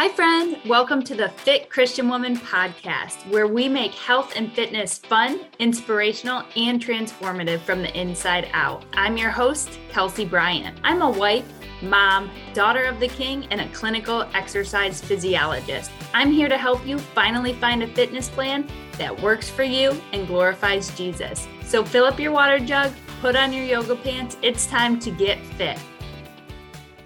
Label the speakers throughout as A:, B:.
A: Hi, friend. Welcome to the Fit Christian Woman podcast, where we make health and fitness fun, inspirational, and transformative from the inside out. I'm your host, Kelsey Bryant. I'm a wife, mom, daughter of the king, and a clinical exercise physiologist. I'm here to help you finally find a fitness plan that works for you and glorifies Jesus. So fill up your water jug, put on your yoga pants. It's time to get fit.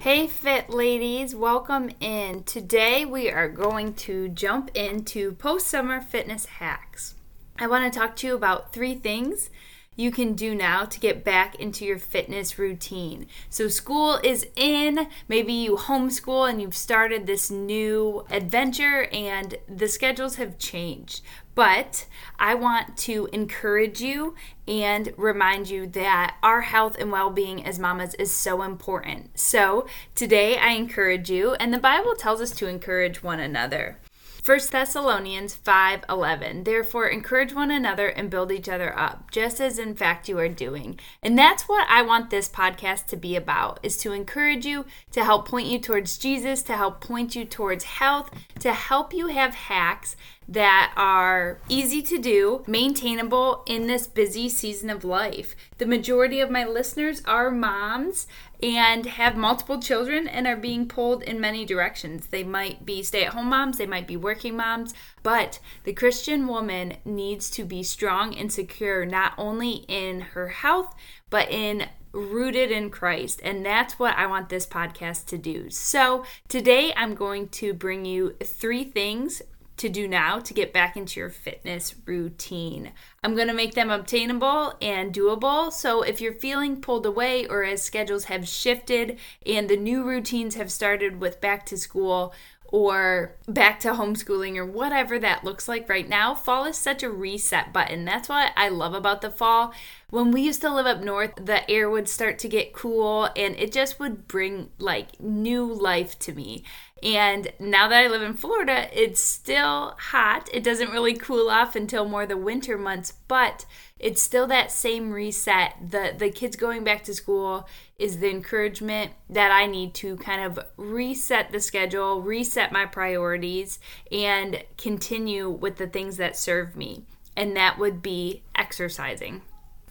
A: Hey, fit ladies, welcome in. Today we are going to jump into post summer fitness hacks. I want to talk to you about three things you can do now to get back into your fitness routine. So, school is in, maybe you homeschool and you've started this new adventure and the schedules have changed. But I want to encourage you and remind you that our health and well being as mamas is so important. So, today I encourage you, and the Bible tells us to encourage one another. 1 Thessalonians 5:11 Therefore encourage one another and build each other up just as in fact you are doing. And that's what I want this podcast to be about is to encourage you, to help point you towards Jesus, to help point you towards health, to help you have hacks that are easy to do, maintainable in this busy season of life. The majority of my listeners are moms and have multiple children and are being pulled in many directions. They might be stay at home moms, they might be working moms, but the Christian woman needs to be strong and secure not only in her health, but in rooted in Christ. And that's what I want this podcast to do. So, today I'm going to bring you three things to do now to get back into your fitness routine. I'm going to make them obtainable and doable. So if you're feeling pulled away or as schedules have shifted and the new routines have started with back to school, or back to homeschooling or whatever that looks like right now, fall is such a reset button. That's what I love about the fall. When we used to live up north, the air would start to get cool and it just would bring like new life to me. And now that I live in Florida, it's still hot. It doesn't really cool off until more the winter months, but it's still that same reset. The the kids going back to school is the encouragement that I need to kind of reset the schedule, reset my priorities and continue with the things that serve me. And that would be exercising.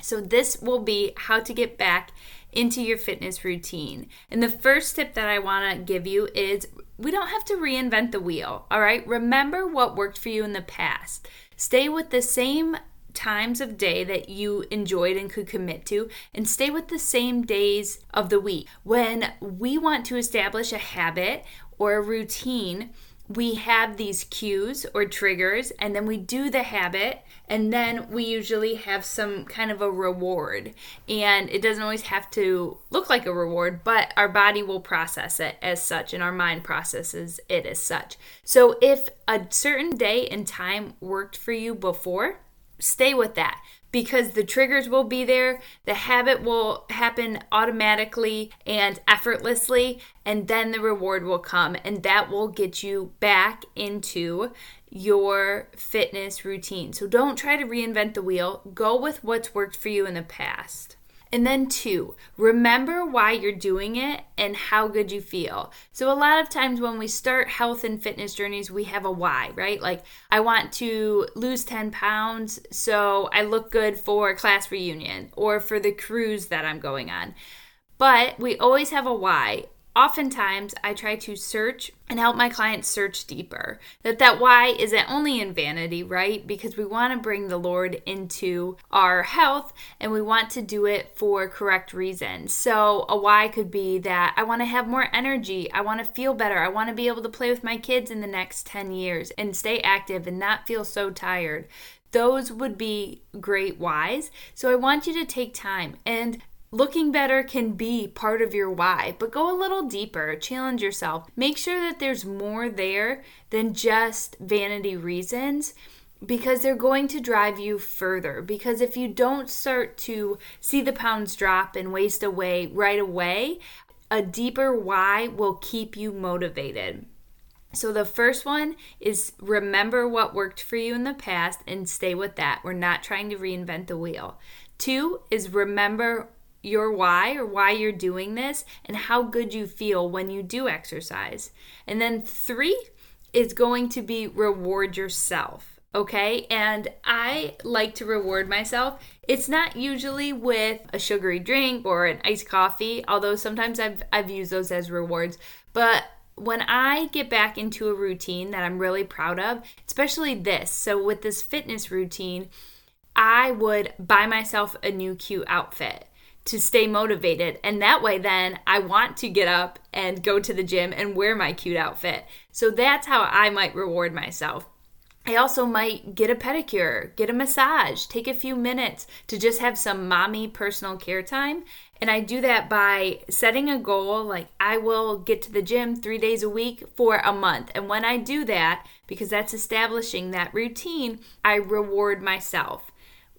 A: So this will be how to get back into your fitness routine. And the first tip that I want to give you is we don't have to reinvent the wheel, all right? Remember what worked for you in the past. Stay with the same times of day that you enjoyed and could commit to and stay with the same days of the week. When we want to establish a habit or a routine, we have these cues or triggers and then we do the habit and then we usually have some kind of a reward. And it doesn't always have to look like a reward but our body will process it as such and our mind processes it as such. So if a certain day and time worked for you before stay with that because the triggers will be there, the habit will happen automatically and effortlessly, and then the reward will come, and that will get you back into your fitness routine. So don't try to reinvent the wheel, go with what's worked for you in the past. And then, two, remember why you're doing it and how good you feel. So, a lot of times when we start health and fitness journeys, we have a why, right? Like, I want to lose 10 pounds so I look good for class reunion or for the cruise that I'm going on. But we always have a why oftentimes i try to search and help my clients search deeper. That that why isn't only in vanity right? Because we want to bring the lord into our health and we want to do it for correct reasons. So a why could be that i want to have more energy i want to feel better i want to be able to play with my kids in the next 10 years and stay active and not feel so tired. Those would be great whys. So I want you to take time and Looking better can be part of your why, but go a little deeper, challenge yourself. Make sure that there's more there than just vanity reasons because they're going to drive you further. Because if you don't start to see the pounds drop and waste away right away, a deeper why will keep you motivated. So, the first one is remember what worked for you in the past and stay with that. We're not trying to reinvent the wheel. Two is remember your why or why you're doing this and how good you feel when you do exercise. And then three is going to be reward yourself. Okay, and I like to reward myself. It's not usually with a sugary drink or an iced coffee, although sometimes I've I've used those as rewards. But when I get back into a routine that I'm really proud of, especially this, so with this fitness routine, I would buy myself a new cute outfit to stay motivated. And that way, then I want to get up and go to the gym and wear my cute outfit. So that's how I might reward myself. I also might get a pedicure, get a massage, take a few minutes to just have some mommy personal care time. And I do that by setting a goal like I will get to the gym three days a week for a month. And when I do that, because that's establishing that routine, I reward myself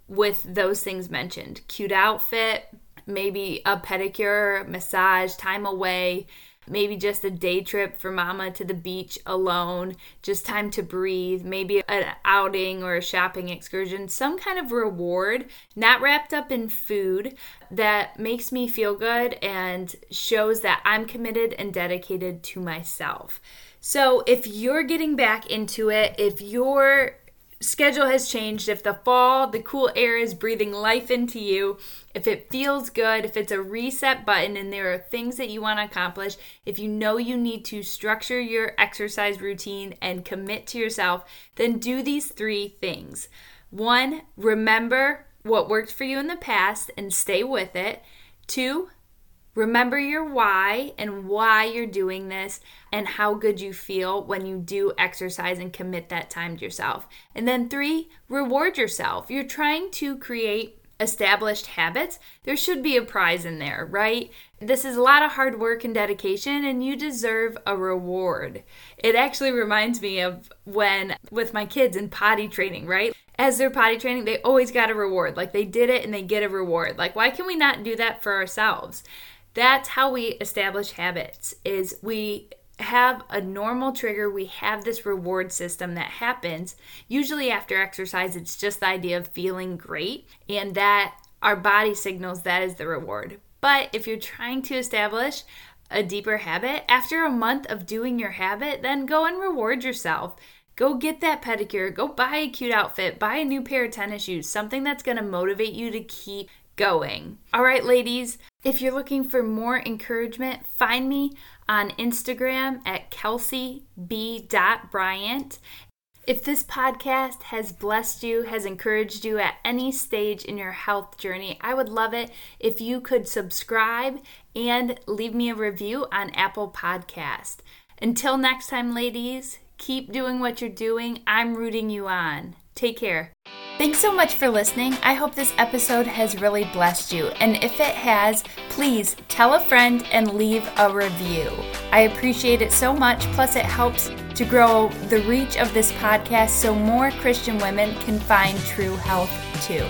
A: with those things mentioned cute outfit, maybe a pedicure, massage, time away, maybe just a day trip for mama to the beach alone, just time to breathe, maybe an outing or a shopping excursion, some kind of reward, not wrapped up in food, that makes me feel good and shows that I'm committed and dedicated to myself. So, if you're getting back into it, if you're schedule has changed, if the fall, the cool air is breathing life into you, if it feels good, if it's a reset button and there are things that you want to accomplish, if you know you need to structure your exercise routine and commit to yourself, then do these three things. One, remember what worked for you in the past and stay with it. Two, Remember your why and why you're doing this and how good you feel when you do exercise and commit that time to yourself. And then three, reward yourself. You're trying to create established habits, there should be a prize in there, right? This is a lot of hard work and dedication, and you deserve a reward. It actually reminds me of when, with my kids in potty training, right? As they're potty training, they always got a reward. Like they did it and they get a reward. Like, why can we not do that for ourselves? That's how we establish habits is we have a normal trigger we have this reward system that happens usually after exercise it's just the idea of feeling great and that our body signals that is the reward but if you're trying to establish a deeper habit after a month of doing your habit then go and reward yourself Go get that pedicure. Go buy a cute outfit. Buy a new pair of tennis shoes. Something that's going to motivate you to keep going. All right, ladies, if you're looking for more encouragement, find me on Instagram at kelseyb.bryant. If this podcast has blessed you, has encouraged you at any stage in your health journey, I would love it if you could subscribe and leave me a review on Apple Podcast. Until next time, ladies, keep doing what you're doing. I'm rooting you on. Take care. Thanks so much for listening. I hope this episode has really blessed you. And if it has, please tell a friend and leave a review. I appreciate it so much. Plus, it helps to grow the reach of this podcast so more Christian women can find true health too.